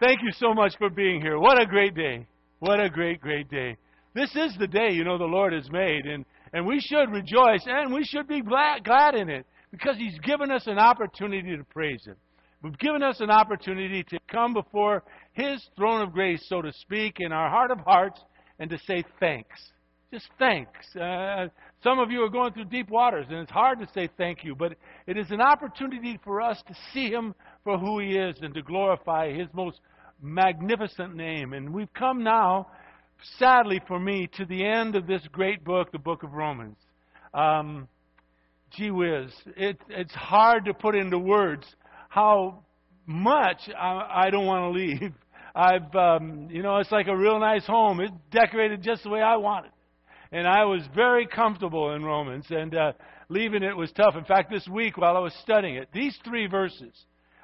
Thank you so much for being here. What a great day. What a great, great day. This is the day, you know, the Lord has made, and, and we should rejoice and we should be glad, glad in it because He's given us an opportunity to praise Him. We've given us an opportunity to come before His throne of grace, so to speak, in our heart of hearts and to say thanks. Just thanks. Uh, some of you are going through deep waters, and it's hard to say thank you, but it is an opportunity for us to see Him for who He is and to glorify His most magnificent name. And we've come now, sadly for me, to the end of this great book, the book of Romans. Um, gee whiz, it, it's hard to put into words how much I, I don't want to leave. I've, um, you know, it's like a real nice home. It's decorated just the way I want it. And I was very comfortable in Romans, and uh, leaving it was tough. In fact, this week while I was studying it, these three verses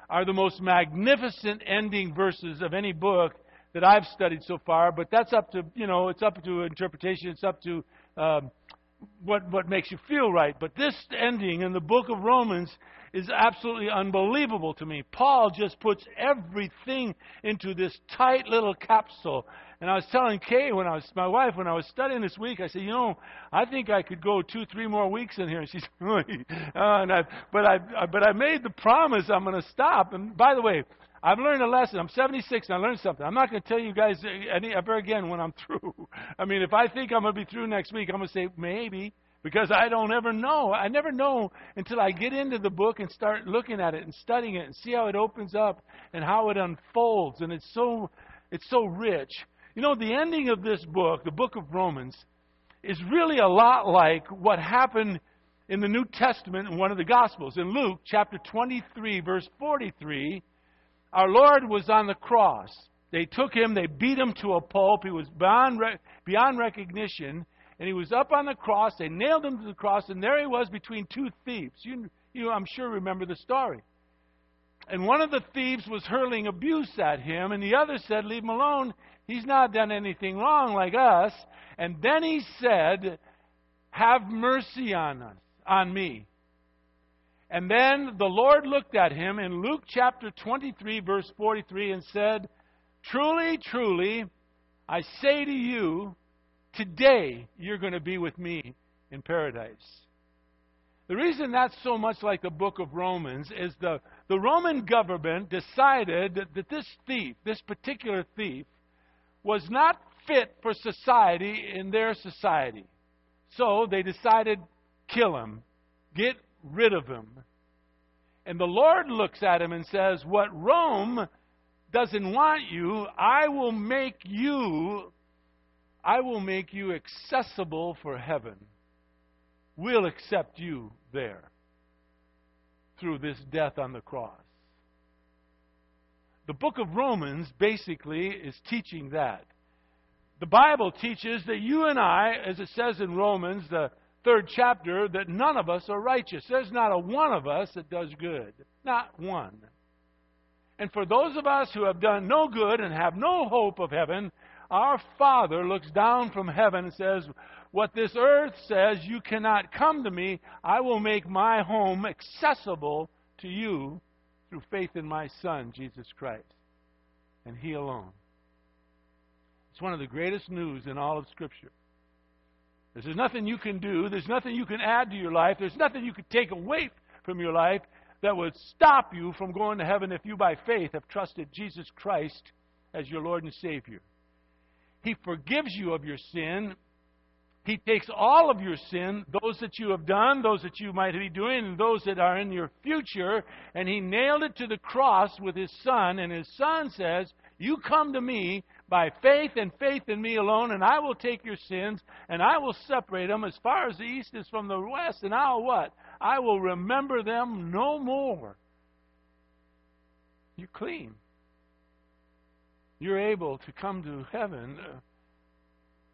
are the most magnificent ending verses of any book that I've studied so far. But that's up to, you know, it's up to interpretation. It's up to um, what what makes you feel right. But this ending in the book of Romans is absolutely unbelievable to me. Paul just puts everything into this tight little capsule. And I was telling Kay when I was my wife when I was studying this week, I said, you know, I think I could go two, three more weeks in here. And she said, uh, and I, but I but I made the promise I'm going to stop. And by the way, I've learned a lesson. I'm 76 and I learned something. I'm not going to tell you guys any ever again when I'm through. I mean, if I think I'm going to be through next week, I'm going to say maybe because I don't ever know. I never know until I get into the book and start looking at it and studying it and see how it opens up and how it unfolds and it's so it's so rich. You know, the ending of this book, the book of Romans, is really a lot like what happened in the New Testament in one of the Gospels. In Luke chapter 23 verse 43, our Lord was on the cross. They took him, they beat him to a pulp. He was beyond, beyond recognition. And he was up on the cross. They nailed him to the cross, and there he was between two thieves. You, you I'm sure, remember the story. And one of the thieves was hurling abuse at him, and the other said, Leave him alone. He's not done anything wrong like us. And then he said, Have mercy on us, on me. And then the Lord looked at him in Luke chapter 23, verse 43, and said, Truly, truly, I say to you, today you're going to be with me in paradise. The reason that's so much like the book of Romans is the, the Roman government decided that, that this thief, this particular thief, was not fit for society in their society. So they decided kill him, get rid of him. And the Lord looks at him and says, What Rome doesn't want you, I will make you I will make you accessible for heaven. We'll accept you there through this death on the cross. The book of Romans basically is teaching that. The Bible teaches that you and I, as it says in Romans, the third chapter that none of us are righteous. There's not a one of us that does good. Not one. And for those of us who have done no good and have no hope of heaven, our Father looks down from heaven and says, What this earth says, you cannot come to me. I will make my home accessible to you through faith in my Son, Jesus Christ, and He alone. It's one of the greatest news in all of Scripture. There's nothing you can do. There's nothing you can add to your life. There's nothing you can take away from your life that would stop you from going to heaven if you, by faith, have trusted Jesus Christ as your Lord and Savior. He forgives you of your sin. He takes all of your sin, those that you have done, those that you might be doing, and those that are in your future, and He nailed it to the cross with His Son. And His Son says, You come to me by faith and faith in me alone, and I will take your sins and I will separate them as far as the east is from the west, and I'll what? I will remember them no more. You're clean. You're able to come to heaven. Uh,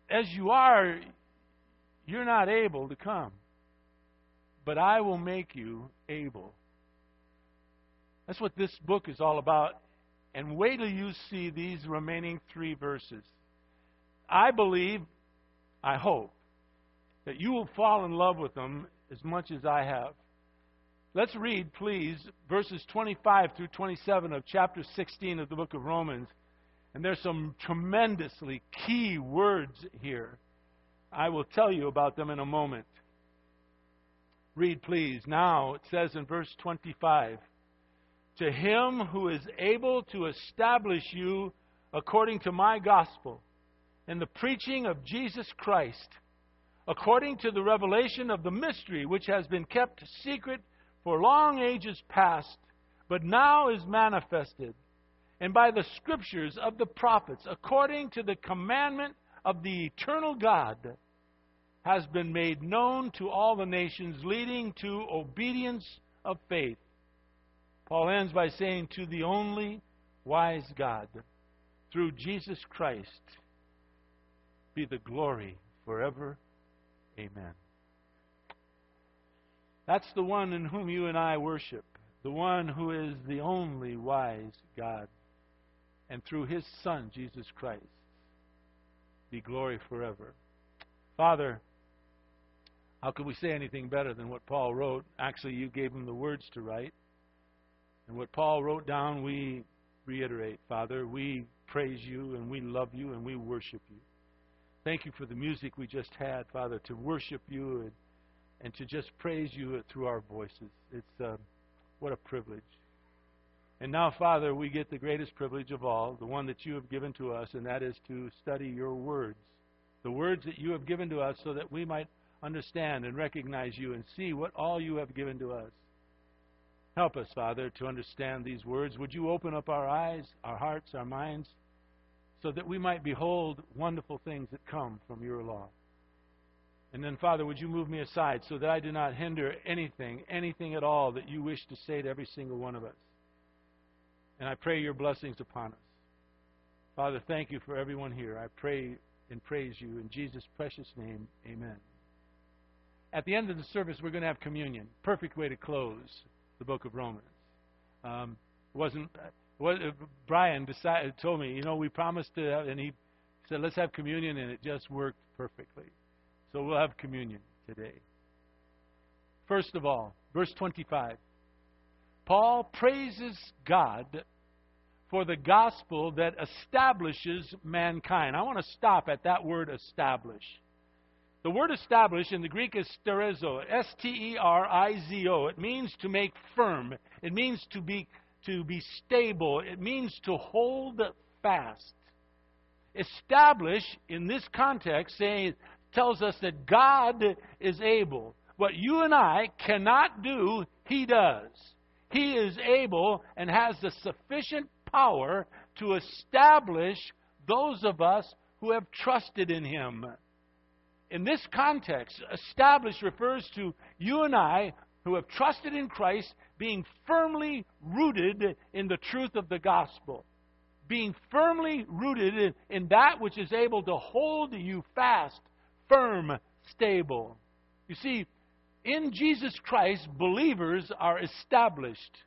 as you are, you're not able to come. But I will make you able. That's what this book is all about and wait till you see these remaining three verses. I believe, I hope, that you will fall in love with them as much as I have. Let's read, please, verses 25 through 27 of chapter 16 of the book of Romans. And there's some tremendously key words here. I will tell you about them in a moment. Read, please. Now, it says in verse 25 To him who is able to establish you according to my gospel and the preaching of Jesus Christ, according to the revelation of the mystery which has been kept secret for long ages past, but now is manifested, and by the scriptures of the prophets, according to the commandment of the eternal God, has been made known to all the nations, leading to obedience of faith. Paul ends by saying, To the only wise God, through Jesus Christ, be the glory forever. Amen. That's the one in whom you and I worship, the one who is the only wise God. And through his Son, Jesus Christ, be glory forever. Father, how could we say anything better than what Paul wrote? Actually, you gave him the words to write. And what Paul wrote down, we reiterate, Father. We praise you and we love you and we worship you. Thank you for the music we just had, Father, to worship you and and to just praise you through our voices. It's uh, what a privilege. And now, Father, we get the greatest privilege of all, the one that you have given to us, and that is to study your words. The words that you have given to us so that we might understand and recognize you and see what all you have given to us. Help us, Father, to understand these words. Would you open up our eyes, our hearts, our minds, so that we might behold wonderful things that come from your law? And then, Father, would you move me aside so that I do not hinder anything, anything at all that you wish to say to every single one of us? And I pray your blessings upon us. Father, thank you for everyone here. I pray and praise you in Jesus' precious name. Amen. At the end of the service, we're going to have communion. Perfect way to close the book of Romans. Um, wasn't what Brian decided told me, you know, we promised to, have, and he said, let's have communion, and it just worked perfectly. So we'll have communion today. First of all, verse 25. Paul praises God for the gospel that establishes mankind. I want to stop at that word establish. The word establish in the Greek is sterizo, S T E R I Z O. It means to make firm. It means to be to be stable. It means to hold fast. Establish in this context saying tells us that God is able. What you and I cannot do, He does. He is able and has the sufficient power to establish those of us who have trusted in Him. In this context, establish refers to you and I who have trusted in Christ being firmly rooted in the truth of the gospel. Being firmly rooted in that which is able to hold you fast firm, stable. You see, in Jesus Christ, believers are established.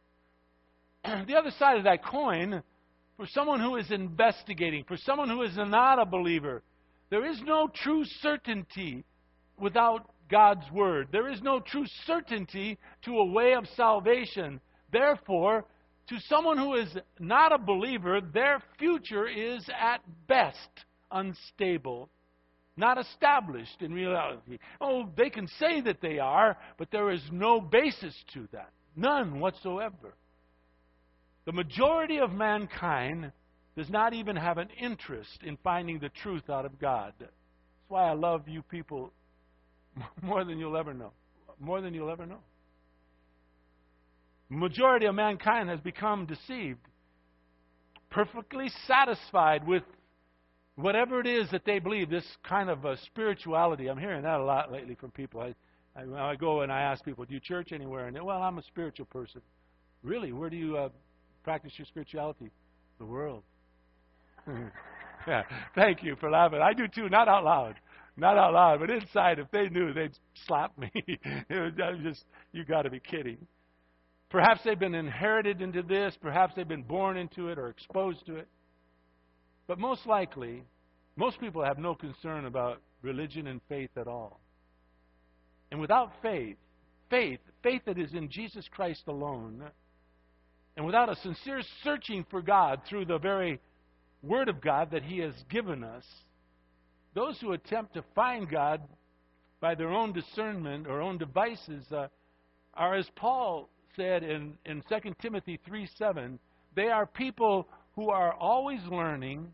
The other side of that coin, for someone who is investigating, for someone who is not a believer, there is no true certainty without God's Word. There is no true certainty to a way of salvation. Therefore, to someone who is not a believer, their future is at best unstable not established in reality. Oh, they can say that they are, but there is no basis to that. None whatsoever. The majority of mankind does not even have an interest in finding the truth out of God. That's why I love you people more than you'll ever know. More than you'll ever know. The majority of mankind has become deceived, perfectly satisfied with whatever it is that they believe, this kind of a spirituality, I'm hearing that a lot lately from people. I, I, I go and I ask people, do you church anywhere? And they, well, I'm a spiritual person. Really? Where do you uh, practice your spirituality? The world. yeah, thank you for laughing. I do too, not out loud. Not out loud, but inside, if they knew, they'd slap me. was just, you got to be kidding. Perhaps they've been inherited into this. Perhaps they've been born into it or exposed to it. But most likely, most people have no concern about religion and faith at all. And without faith, faith, faith that is in Jesus Christ alone, and without a sincere searching for God through the very Word of God that He has given us, those who attempt to find God by their own discernment or own devices uh, are, as Paul said in, in 2 Timothy 3 7, they are people who are always learning,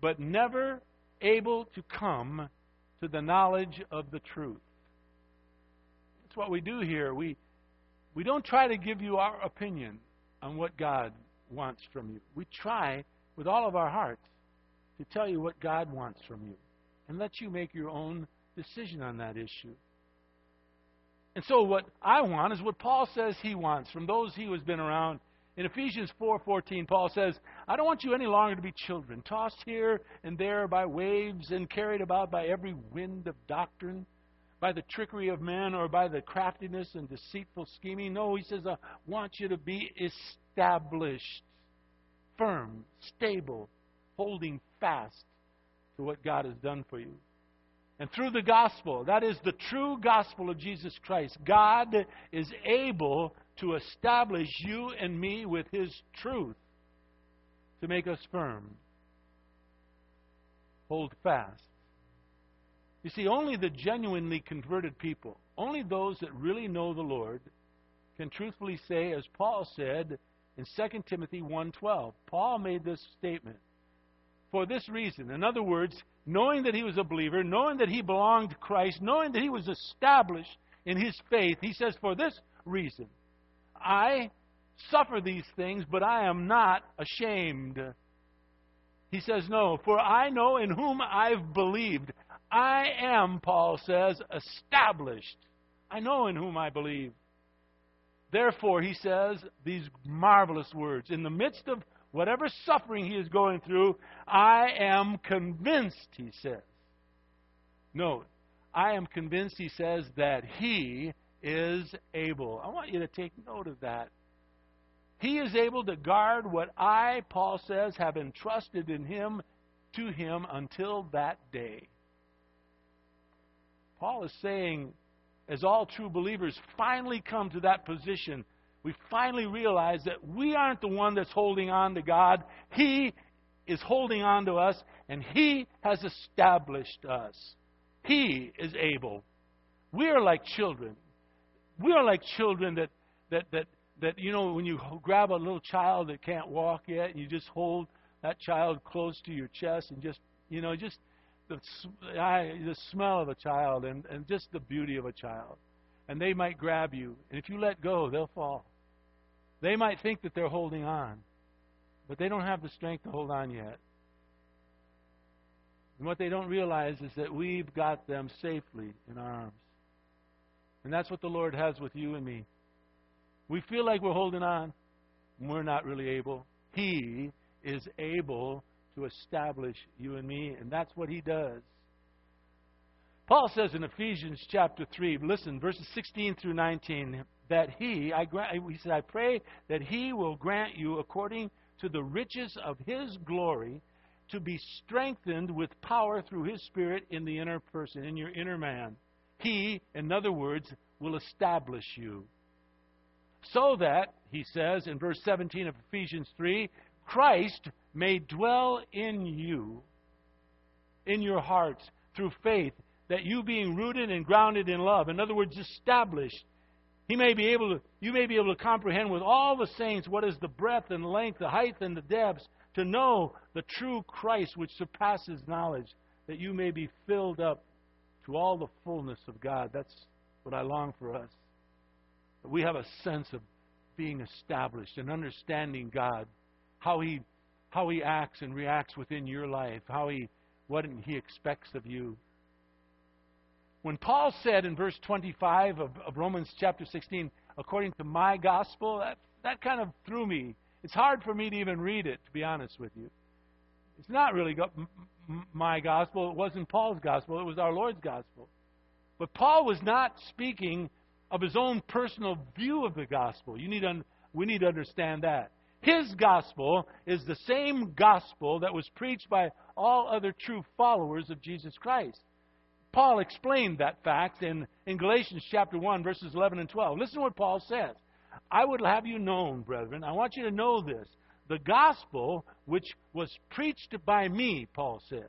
but never able to come to the knowledge of the truth. That's what we do here. We, we don't try to give you our opinion on what God wants from you. We try with all of our hearts to tell you what God wants from you and let you make your own decision on that issue. And so what I want is what Paul says he wants from those he has been around. In Ephesians 4:14 Paul says, "I don't want you any longer to be children, tossed here and there by waves and carried about by every wind of doctrine, by the trickery of men or by the craftiness and deceitful scheming. No, he says, I want you to be established, firm, stable, holding fast to what God has done for you. And through the gospel, that is the true gospel of Jesus Christ, God is able to establish you and me with His truth to make us firm. Hold fast. You see, only the genuinely converted people, only those that really know the Lord, can truthfully say, as Paul said in 2 Timothy 1.12. Paul made this statement. For this reason, in other words, knowing that he was a believer, knowing that he belonged to Christ, knowing that he was established in his faith, he says, For this reason, I suffer these things, but I am not ashamed. He says, No, for I know in whom I've believed. I am, Paul says, established. I know in whom I believe. Therefore, he says these marvelous words In the midst of whatever suffering he is going through, I am convinced, he says. Note, I am convinced, he says, that he is able. I want you to take note of that. He is able to guard what I, Paul says, have entrusted in him to him until that day. Paul is saying, as all true believers finally come to that position, we finally realize that we aren't the one that's holding on to God. He is holding on to us, and He has established us. He is able. We are like children. We are like children that, that, that, that, you know, when you grab a little child that can't walk yet, and you just hold that child close to your chest and just, you know, just the, the smell of a child and, and just the beauty of a child. And they might grab you. And if you let go, they'll fall. They might think that they're holding on, but they don't have the strength to hold on yet. And what they don't realize is that we've got them safely in our arms. And that's what the Lord has with you and me. We feel like we're holding on, and we're not really able. He is able to establish you and me, and that's what he does. Paul says in Ephesians chapter 3, listen, verses 16 through 19, that he, I grant, he said, I pray that he will grant you according to the riches of his glory to be strengthened with power through his spirit in the inner person, in your inner man. He, in other words, will establish you. So that, he says in verse 17 of Ephesians 3, Christ may dwell in you, in your hearts, through faith, that you being rooted and grounded in love, in other words, established, he may be able to, you may be able to comprehend with all the saints what is the breadth and length, the height and the depths, to know the true Christ which surpasses knowledge, that you may be filled up to all the fullness of God. That's what I long for us. We have a sense of being established and understanding God how he how he acts and reacts within your life, how he what he expects of you. When Paul said in verse 25 of, of Romans chapter 16, according to my gospel, that, that kind of threw me. It's hard for me to even read it, to be honest with you. It's not really go, m- my gospel. It wasn't Paul's gospel. It was our Lord's gospel. But Paul was not speaking of his own personal view of the gospel. You need un- we need to understand that. His gospel is the same gospel that was preached by all other true followers of Jesus Christ. Paul explained that fact in, in Galatians chapter 1, verses 11 and 12. Listen to what Paul says. I would have you known, brethren, I want you to know this. The gospel which was preached by me, Paul says,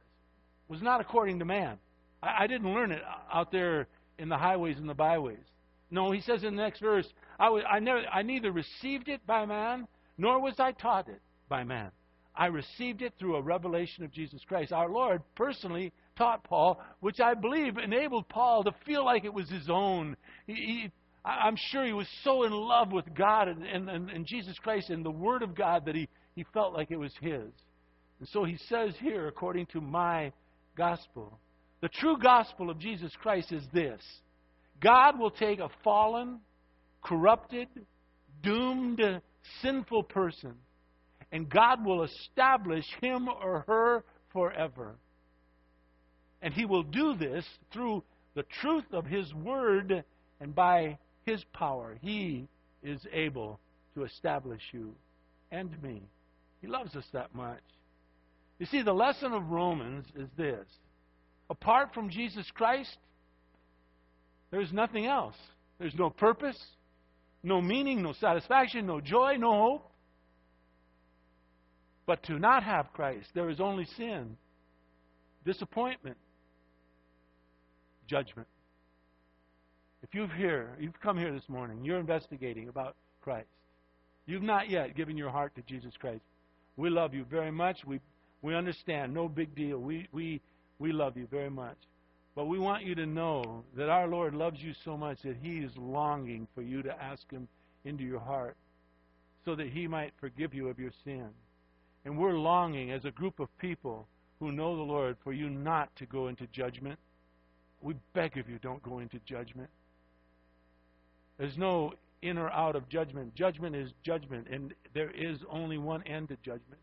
was not according to man. I, I didn't learn it out there in the highways and the byways. No, he says in the next verse, I, was, I, never, I neither received it by man, nor was I taught it by man. I received it through a revelation of Jesus Christ. Our Lord personally taught Paul, which I believe enabled Paul to feel like it was his own. He, he, I'm sure he was so in love with God and, and, and, Jesus Christ and the Word of God that he, he felt like it was his. And so he says here, according to my gospel, the true gospel of Jesus Christ is this God will take a fallen, corrupted, doomed, sinful person, and God will establish him or her forever. And he will do this through the truth of his word and by his power. He is able to establish you and me. He loves us that much. You see, the lesson of Romans is this apart from Jesus Christ, there's nothing else. There's no purpose, no meaning, no satisfaction, no joy, no hope. But to not have Christ, there is only sin, disappointment, judgment. If you've here, you've come here this morning, you're investigating about Christ. You've not yet given your heart to Jesus Christ. We love you very much. We we understand, no big deal. We we we love you very much. But we want you to know that our Lord loves you so much that He is longing for you to ask Him into your heart so that He might forgive you of your sin. And we're longing as a group of people who know the Lord for you not to go into judgment. We beg of you, don't go into judgment. There's no in or out of judgment. Judgment is judgment, and there is only one end to judgment.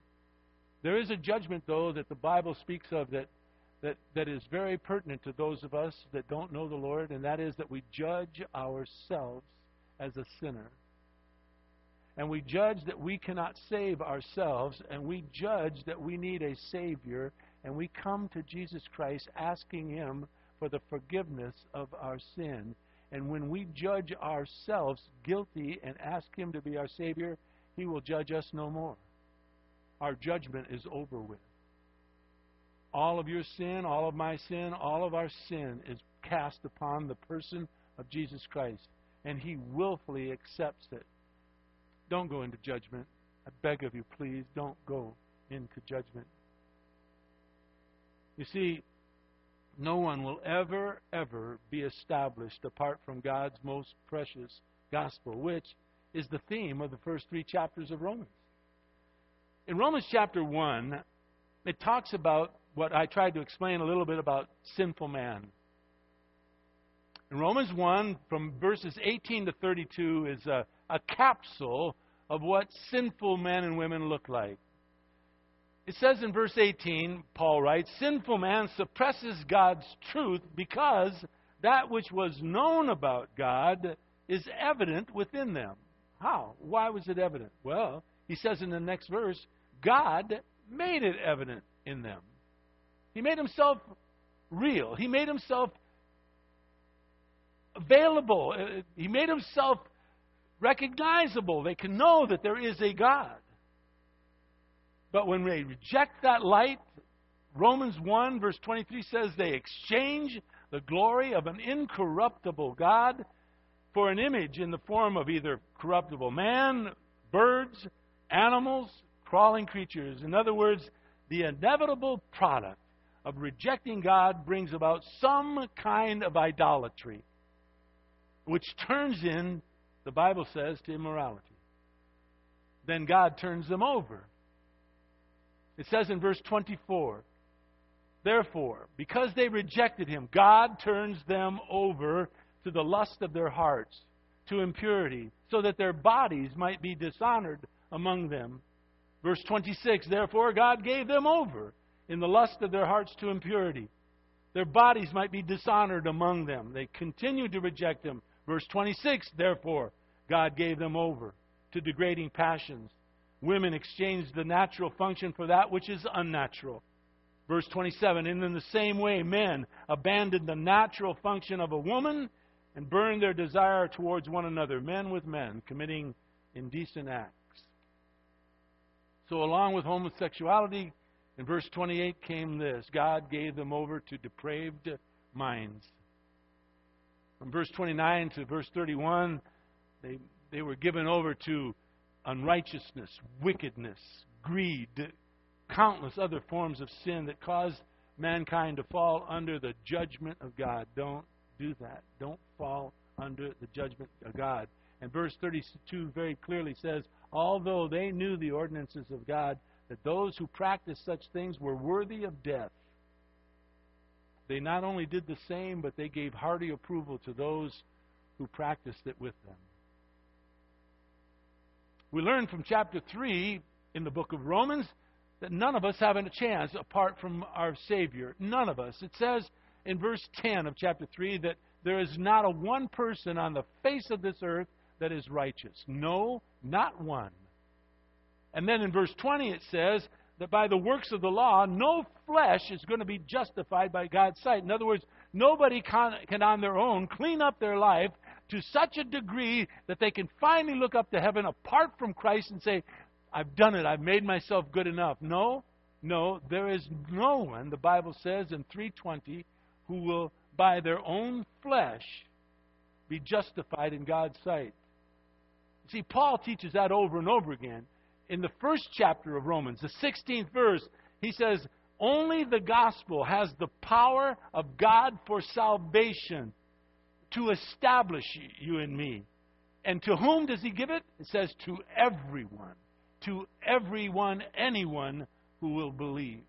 There is a judgment, though, that the Bible speaks of that that, that is very pertinent to those of us that don't know the Lord, and that is that we judge ourselves as a sinner. And we judge that we cannot save ourselves, and we judge that we need a Savior, and we come to Jesus Christ asking Him for the forgiveness of our sin. And when we judge ourselves guilty and ask Him to be our Savior, He will judge us no more. Our judgment is over with all of your sin, all of my sin, all of our sin is cast upon the person of Jesus Christ, and He willfully accepts it. Don't go into judgment. I beg of you, please, don't go into judgment. You see, no one will ever, ever be established apart from God's most precious gospel, which is the theme of the first three chapters of Romans. In Romans chapter 1, it talks about what I tried to explain a little bit about sinful man. In Romans 1, from verses 18 to 32, is a, a capsule of what sinful men and women look like. It says in verse 18, Paul writes, Sinful man suppresses God's truth because that which was known about God is evident within them. How? Why was it evident? Well, he says in the next verse, God made it evident in them. He made himself real. He made himself available. Uh, he made himself recognizable. They can know that there is a God. But when they reject that light, Romans 1, verse 23 says they exchange the glory of an incorruptible God for an image in the form of either corruptible man, birds, animals, crawling creatures. In other words, the inevitable product of rejecting God brings about some kind of idolatry, which turns in, the Bible says, to immorality. Then God turns them over. It says in verse 24, Therefore, because they rejected him, God turns them over to the lust of their hearts, to impurity, so that their bodies might be dishonored among them. Verse 26, Therefore God gave them over in the lust of their hearts to impurity. Their bodies might be dishonored among them. They continued to reject him. Verse 26 Therefore, God gave them over to degrading passions. Women exchanged the natural function for that which is unnatural. Verse 27 And in the same way, men abandoned the natural function of a woman and burned their desire towards one another, men with men, committing indecent acts. So, along with homosexuality, in verse 28 came this God gave them over to depraved minds. From verse 29 to verse 31, they, they were given over to unrighteousness, wickedness, greed, countless other forms of sin that caused mankind to fall under the judgment of God. Don't do that. Don't fall under the judgment of God. And verse 32 very clearly says, although they knew the ordinances of God, that those who practiced such things were worthy of death. They not only did the same, but they gave hearty approval to those who practiced it with them. We learn from chapter 3 in the book of Romans that none of us have a chance apart from our Savior. None of us. It says in verse 10 of chapter 3 that there is not a one person on the face of this earth that is righteous. No, not one. And then in verse 20 it says that by the works of the law, no flesh is going to be justified by God's sight. In other words, nobody can, can on their own clean up their life to such a degree that they can finally look up to heaven apart from Christ and say, I've done it. I've made myself good enough. No, no, there is no one, the Bible says in 320, who will, by their own flesh, be justified in God's sight. See, Paul teaches that over and over again. In the first chapter of Romans, the 16th verse, he says, Only the gospel has the power of God for salvation to establish you and me. And to whom does he give it? It says, To everyone to everyone, anyone who will believe.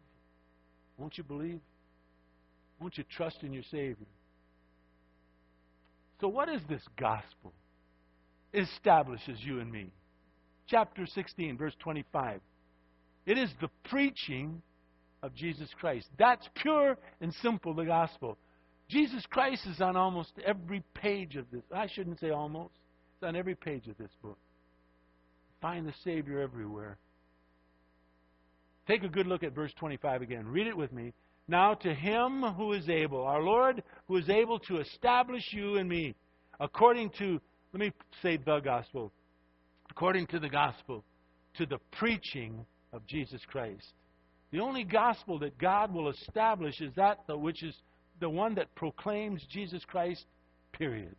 Won't you believe? Won't you trust in your Savior? So, what is this gospel? Establishes you and me. Chapter 16, verse 25. It is the preaching of Jesus Christ. That's pure and simple, the gospel. Jesus Christ is on almost every page of this. I shouldn't say almost. It's on every page of this book find the Savior everywhere. Take a good look at verse 25 again. Read it with me. Now to him who is able, our Lord, who is able to establish you and me, according to, let me say the gospel, according to the gospel, to the preaching of Jesus Christ. The only gospel that God will establish is that which is the one that proclaims Jesus Christ, period.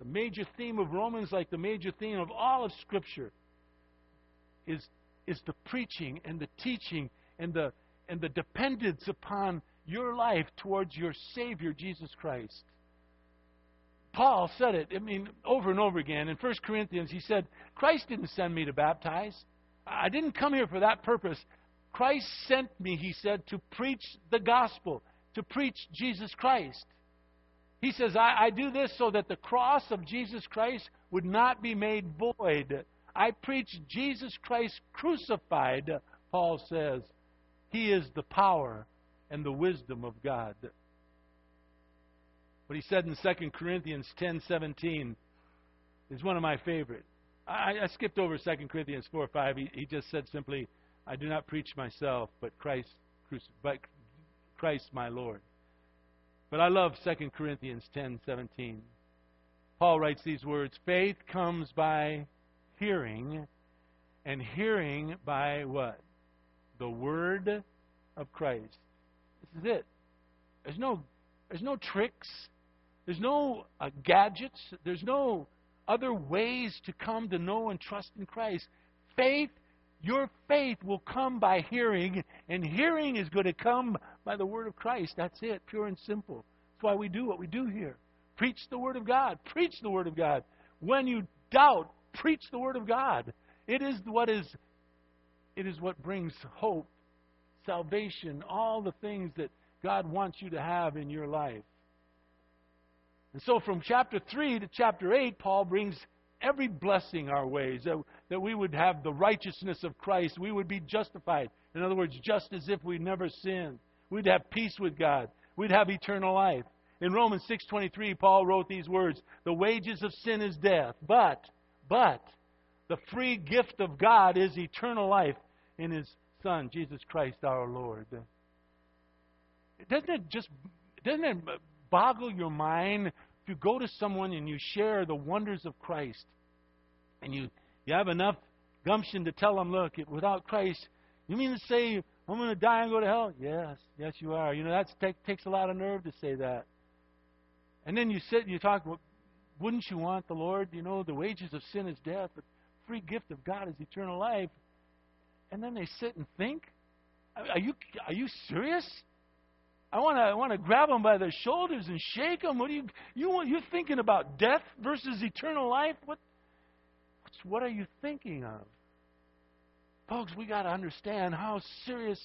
The major theme of Romans, like the major theme of all of Scripture, is, is the preaching and the teaching and the, and the dependence upon your life towards your Savior, Jesus Christ. Paul said it, I mean, over and over again. In 1 Corinthians, he said, Christ didn't send me to baptize. I didn't come here for that purpose. Christ sent me, he said, to preach the gospel, to preach Jesus Christ. He says, I, I do this so that the cross of Jesus Christ would not be made void. I preach Jesus Christ crucified, Paul says. He is the power and the wisdom of God. What he said in 2 Corinthians 10:17 is one of my favorite. I, I skipped over 2 Corinthians 4 5. He, he, just said simply, I do not preach myself, but Christ, but Christ my Lord. But I love 2 Corinthians 10:17. Paul writes these words, faith comes by hearing and hearing by what? The word of Christ. This is it. There's no there's no tricks. There's no uh, gadgets. There's no other ways to come to know and trust in Christ. Faith your faith will come by hearing, and hearing is going to come by the Word of Christ. That's it, pure and simple. That's why we do what we do here. Preach the Word of God. Preach the Word of God. When you doubt, preach the Word of God. It is what is it is what brings hope, salvation, all the things that God wants you to have in your life. And so from chapter 3 to chapter 8, Paul brings every blessing our ways, that, that we would have the righteousness of Christ. We would be justified. In other words, just as if we'd never sinned. We'd have peace with God. We'd have eternal life. In Romans 6:23, Paul wrote these words, "The wages of sin is death, but but the free gift of God is eternal life in his son Jesus Christ our Lord." doesn't it just doesn't it boggle your mind if you go to someone and you share the wonders of Christ and you you have enough gumption to tell them, look, without Christ, you mean to say I'm going to die and go to hell? Yes, yes, you are. You know that take, takes a lot of nerve to say that. And then you sit and you talk. Well, wouldn't you want the Lord? You know, the wages of sin is death, but free gift of God is eternal life. And then they sit and think. Are you are you serious? I want to I want to grab them by their shoulders and shake them. What are you you you're thinking about death versus eternal life? What what are you thinking of? Folks, we got to understand how serious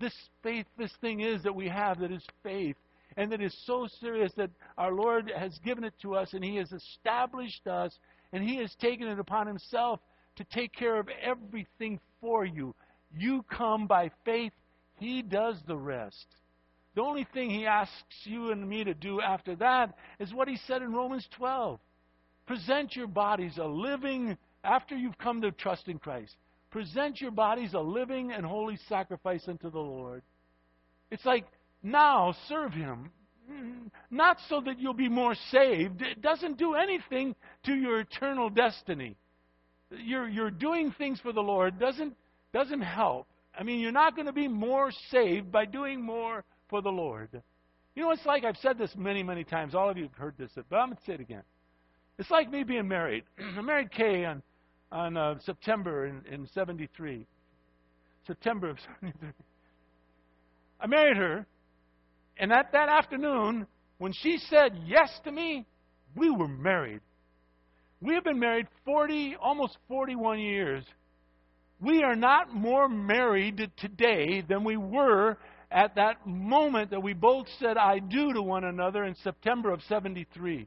this faith, this thing is that we have that is faith. And that is so serious that our Lord has given it to us and He has established us and He has taken it upon Himself to take care of everything for you. You come by faith, He does the rest. The only thing He asks you and me to do after that is what He said in Romans 12 present your bodies a living, after you've come to trust in Christ, present your bodies a living and holy sacrifice unto the Lord. It's like, now serve Him. Not so that you'll be more saved. It doesn't do anything to your eternal destiny. You're, you're doing things for the Lord doesn't, doesn't help. I mean, you're not going to be more saved by doing more for the Lord. You know, it's like I've said this many, many times. All of you have heard this, but I'm going to say it again. It's like me being married. I married Kay on on uh, September in, in 73. September of 73. I married her, and at that afternoon, when she said yes to me, we were married. We have been married 40, almost 41 years. We are not more married today than we were at that moment that we both said I do to one another in September of 73.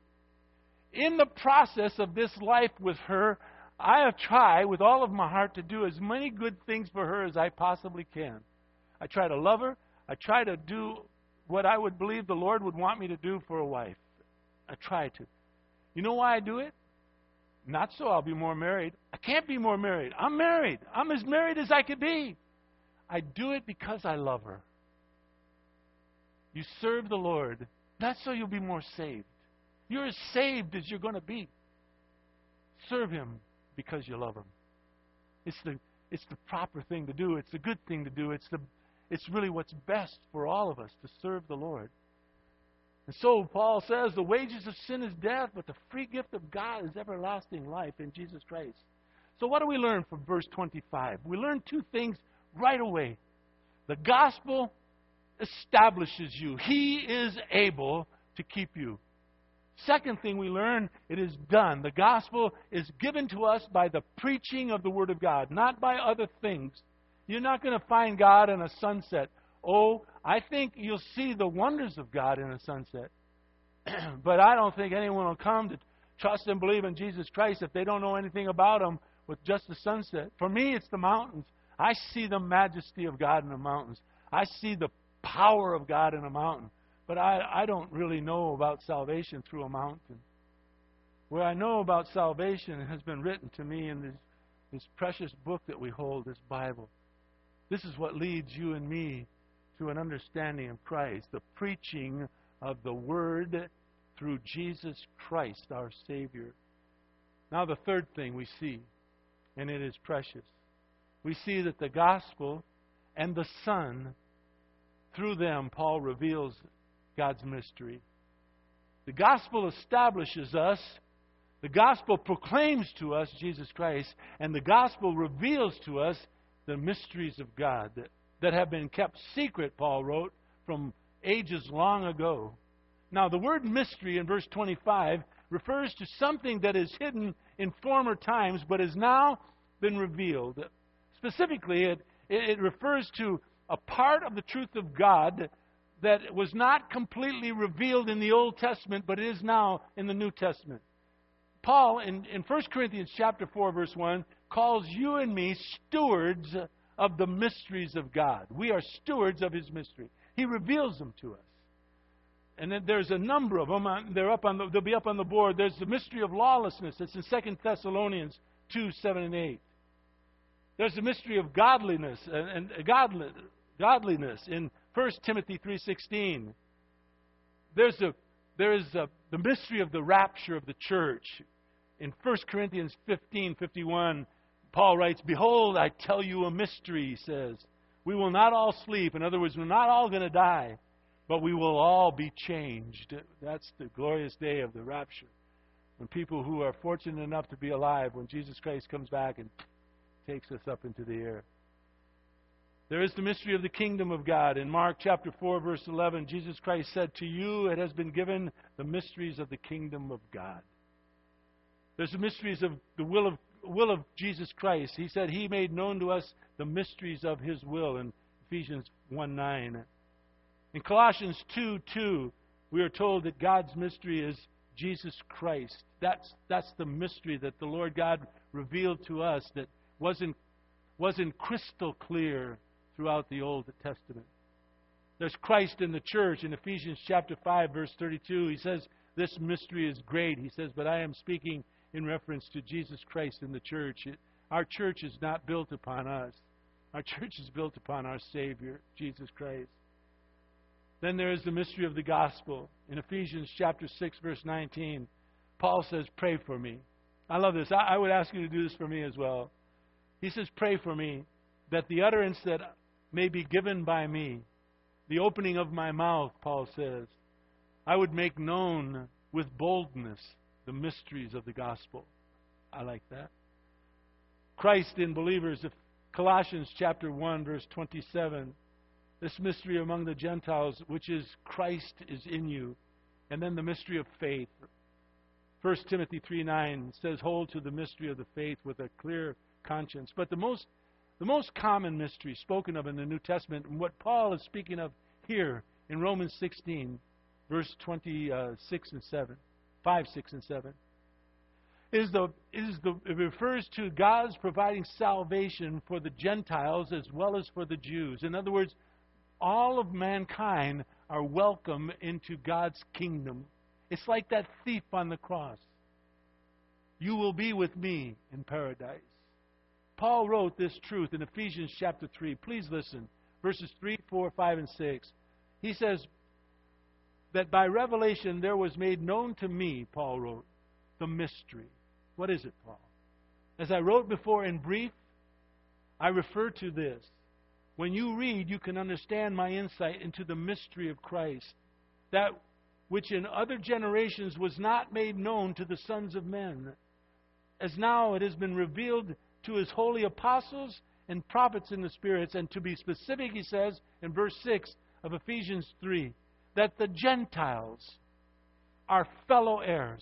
In the process of this life with her, I have tried with all of my heart to do as many good things for her as I possibly can. I try to love her. I try to do what I would believe the Lord would want me to do for a wife. I try to. You know why I do it? Not so I'll be more married. I can't be more married. I'm married. I'm as married as I could be. I do it because I love her. You serve the Lord. That's so you'll be more saved. You're as saved as you're going to be. Serve Him because you love Him. It's the, it's the proper thing to do. It's the good thing to do. It's, the, it's really what's best for all of us to serve the Lord. And so Paul says the wages of sin is death, but the free gift of God is everlasting life in Jesus Christ. So what do we learn from verse 25? We learn two things right away. The gospel establishes you. He is able to keep you. Second thing we learn, it is done. The gospel is given to us by the preaching of the Word of God, not by other things. You're not going to find God in a sunset. Oh, I think you'll see the wonders of God in a sunset. but I don't think anyone will come to trust and believe in Jesus Christ if they don't know anything about Him with just the sunset. For me, it's the mountains. I see the majesty of God in the mountains. I see the power of God in a mountain. But I, I don't really know about salvation through a mountain. What I know about salvation has been written to me in this, this precious book that we hold, this Bible. This is what leads you and me to an understanding of Christ, the preaching of the Word through Jesus Christ, our Savior. Now, the third thing we see, and it is precious, we see that the gospel and the Son, through them, Paul reveals God's mystery. The gospel establishes us, the gospel proclaims to us Jesus Christ, and the gospel reveals to us the mysteries of God that, that have been kept secret, Paul wrote, from ages long ago. Now, the word mystery in verse 25 refers to something that is hidden in former times but has now been revealed. Specifically, it, it refers to a part of the truth of God that was not completely revealed in the Old Testament, but is now in the New Testament. Paul, in, in 1 Corinthians chapter 4, verse 1, calls you and me stewards of the mysteries of God. We are stewards of his mystery. He reveals them to us. And then there's a number of them. Uh, they're up on the, they'll be up on the board. There's the mystery of lawlessness. It's in 2 Thessalonians 2, 7 and 8. There's the mystery of godliness and, and godliness godliness. In 1 Timothy 3:16, there's a there is a, the mystery of the rapture of the church. In 1 Corinthians 15:51, Paul writes, "Behold, I tell you a mystery," he says. We will not all sleep. In other words, we're not all going to die, but we will all be changed. That's the glorious day of the rapture. When people who are fortunate enough to be alive, when Jesus Christ comes back and takes us up into the air. There is the mystery of the kingdom of God. In Mark chapter 4, verse 11, Jesus Christ said, To you it has been given the mysteries of the kingdom of God. There's the mysteries of the will of, will of Jesus Christ. He said he made known to us the mysteries of his will in Ephesians 1 9. In Colossians 2 2, we are told that God's mystery is Jesus Christ. That's, that's the mystery that the Lord God revealed to us that wasn't, wasn't crystal clear throughout the Old Testament. There's Christ in the church in Ephesians chapter 5 verse 32. He says this mystery is great. He says, but I am speaking in reference to Jesus Christ in the church. It, our church is not built upon us. Our church is built upon our Savior, Jesus Christ. Then there is the mystery of the gospel. In Ephesians chapter 6 verse 19, Paul says, "Pray for me." I love this. I, I would ask you to do this for me as well. He says, "Pray for me that the utterance that may be given by me, the opening of my mouth, Paul says, I would make known with boldness the mysteries of the gospel. I like that. Christ in believers, if Colossians chapter 1 verse 27, this mystery among the Gentiles which is Christ is in you, and then the mystery of faith. 1 Timothy 3 9 says, Hold to the mystery of the faith with a clear conscience. But the most the most common mystery spoken of in the New Testament, and what Paul is speaking of here in Romans 16, verse 26 and 7, 5, 6, and 7, is the, is the, it refers to God's providing salvation for the Gentiles as well as for the Jews. In other words, all of mankind are welcome into God's kingdom. It's like that thief on the cross. You will be with me in paradise. Paul wrote this truth in Ephesians chapter 3. Please listen. Verses 3, 4, 5, and 6. He says that by revelation there was made known to me, Paul wrote, the mystery. What is it, Paul? As I wrote before in brief, I refer to this. When you read, you can understand my insight into the mystery of Christ, that which in other generations was not made known to the sons of men, as now it has been revealed to his holy apostles and prophets in the spirits. And to be specific, he says in verse 6 of Ephesians 3 that the Gentiles are fellow heirs,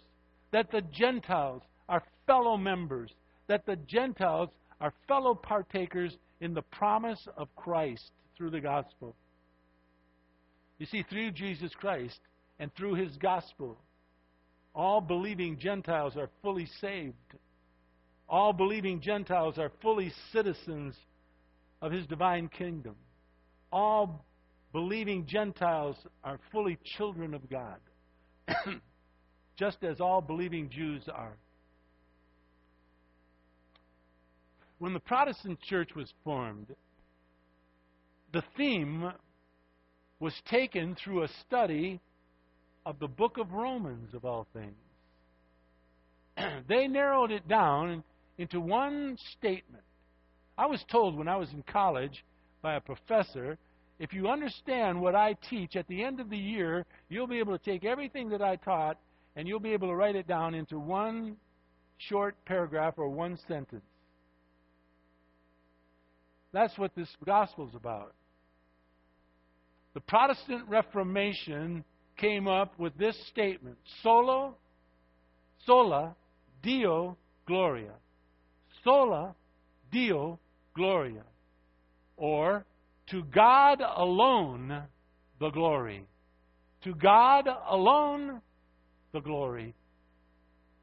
that the Gentiles are fellow members, that the Gentiles are fellow partakers in the promise of Christ through the gospel. You see, through Jesus Christ and through his gospel, all believing Gentiles are fully saved all believing Gentiles are fully citizens of his divine kingdom. All believing Gentiles are fully children of God, just as all believing Jews are. When the Protestant church was formed, the theme was taken through a study of the book of Romans, of all things. they narrowed it down into one statement. I was told when I was in college by a professor if you understand what I teach at the end of the year, you'll be able to take everything that I taught and you'll be able to write it down into one short paragraph or one sentence. That's what this gospel is about. The Protestant Reformation came up with this statement Solo, sola, Deo, gloria sola Deo gloria. Or, to God alone the glory. To God alone the glory.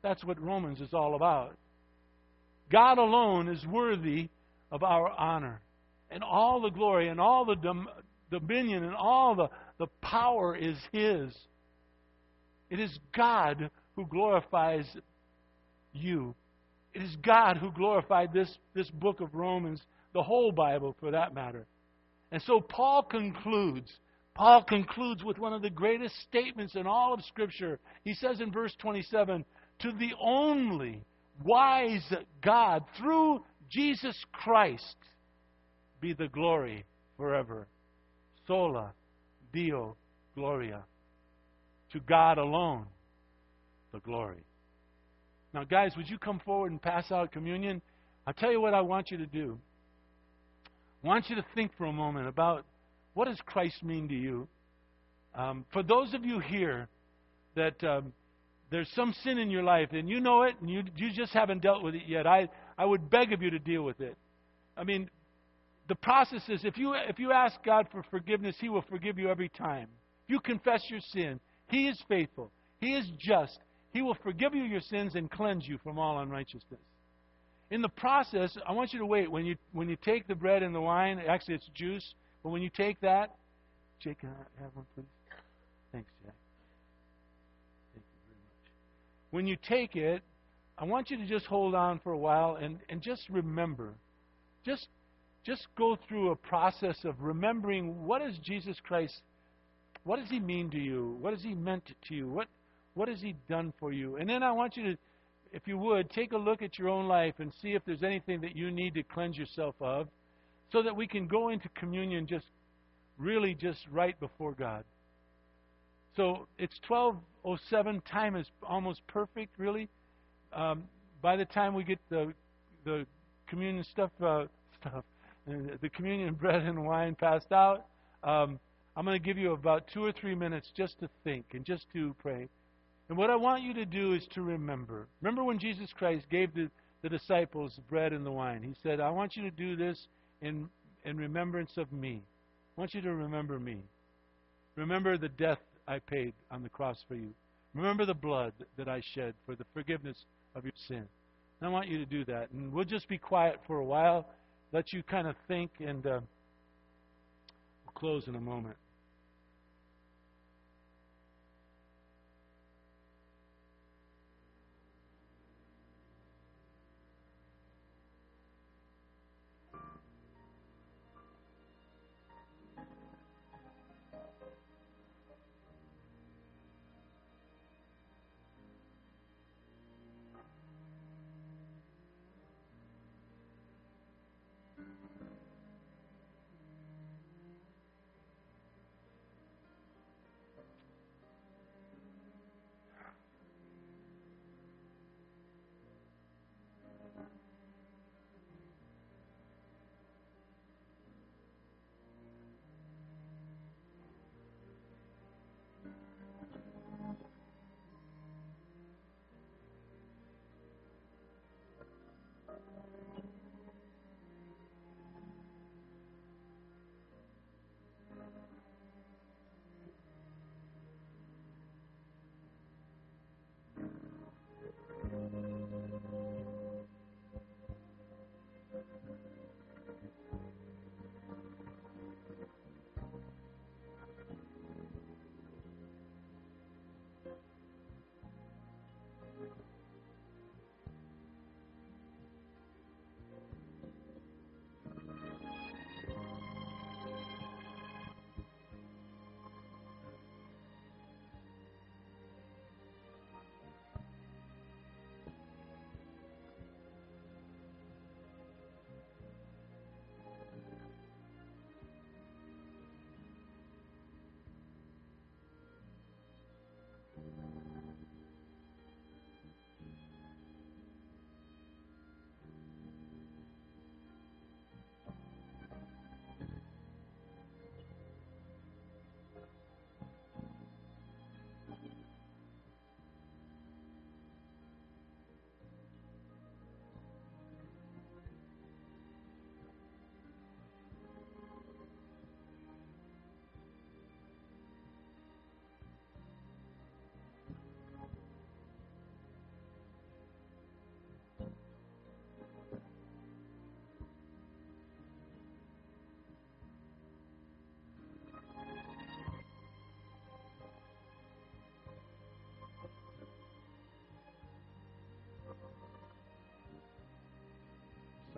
That's what Romans is all about. God alone is worthy of our honor. And all the glory and all the dom- dominion and all the, the power is His. It is God who glorifies you it is God who glorified this, this book of Romans, the whole Bible for that matter. And so Paul concludes. Paul concludes with one of the greatest statements in all of Scripture. He says in verse 27 To the only wise God, through Jesus Christ, be the glory forever. Sola Deo Gloria. To God alone, the glory. Now, guys, would you come forward and pass out communion? I'll tell you what I want you to do. I want you to think for a moment about what does Christ mean to you. Um, for those of you here that um, there's some sin in your life and you know it and you you just haven't dealt with it yet, I I would beg of you to deal with it. I mean, the process is if you if you ask God for forgiveness, He will forgive you every time. If you confess your sin, He is faithful. He is just. He will forgive you your sins and cleanse you from all unrighteousness. In the process, I want you to wait. When you when you take the bread and the wine, actually it's juice, but when you take that, Jake, can I have one, please? Thanks, Jack. Thank you very much. When you take it, I want you to just hold on for a while and, and just remember. Just just go through a process of remembering what is Jesus Christ, what does he mean to you? What has he meant to you? What what has he done for you? And then I want you to, if you would, take a look at your own life and see if there's anything that you need to cleanse yourself of so that we can go into communion just really just right before God. So it's 12:07. Time is almost perfect, really. Um, by the time we get the the communion stuff uh, stuff the communion bread and wine passed out, um, I'm going to give you about two or three minutes just to think and just to pray. And what I want you to do is to remember. Remember when Jesus Christ gave the, the disciples bread and the wine? He said, I want you to do this in, in remembrance of me. I want you to remember me. Remember the death I paid on the cross for you. Remember the blood that I shed for the forgiveness of your sin. And I want you to do that. And we'll just be quiet for a while, let you kind of think, and uh, we'll close in a moment.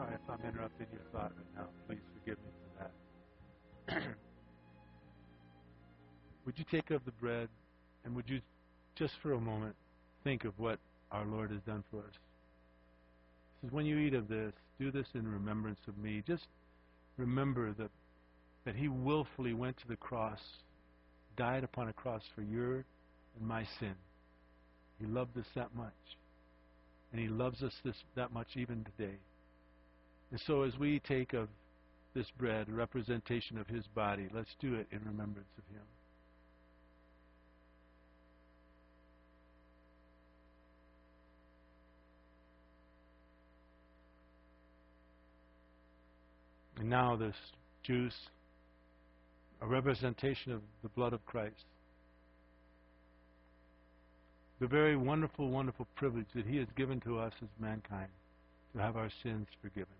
Sorry if I'm interrupting your thought right now. Please forgive me for that. would you take of the bread and would you just for a moment think of what our Lord has done for us? He says, When you eat of this, do this in remembrance of me. Just remember that, that He willfully went to the cross, died upon a cross for your and my sin. He loved us that much. And He loves us this, that much even today. And so as we take of this bread, a representation of His body, let's do it in remembrance of Him. And now this juice, a representation of the blood of Christ. The very wonderful, wonderful privilege that He has given to us as mankind to have our sins forgiven.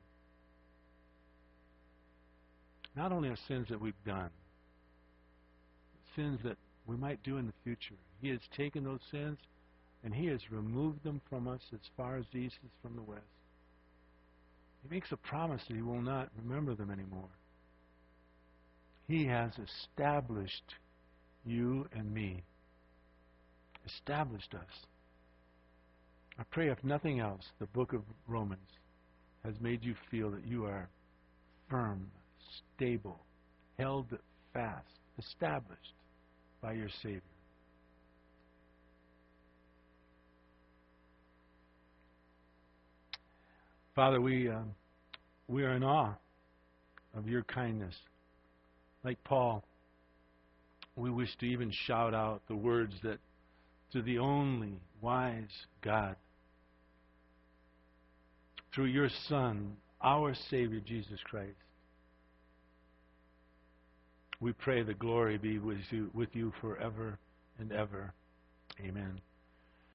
Not only our sins that we've done, sins that we might do in the future. He has taken those sins and He has removed them from us as far as the east is from the west. He makes a promise that He will not remember them anymore. He has established you and me, established us. I pray, if nothing else, the book of Romans has made you feel that you are firm, stable, held fast, established by your Savior. Father, we, uh, we are in awe of your kindness. Like Paul, we wish to even shout out the words that to the only wise God, through your Son, our Savior Jesus Christ, we pray the glory be with you, with you forever and ever. Amen.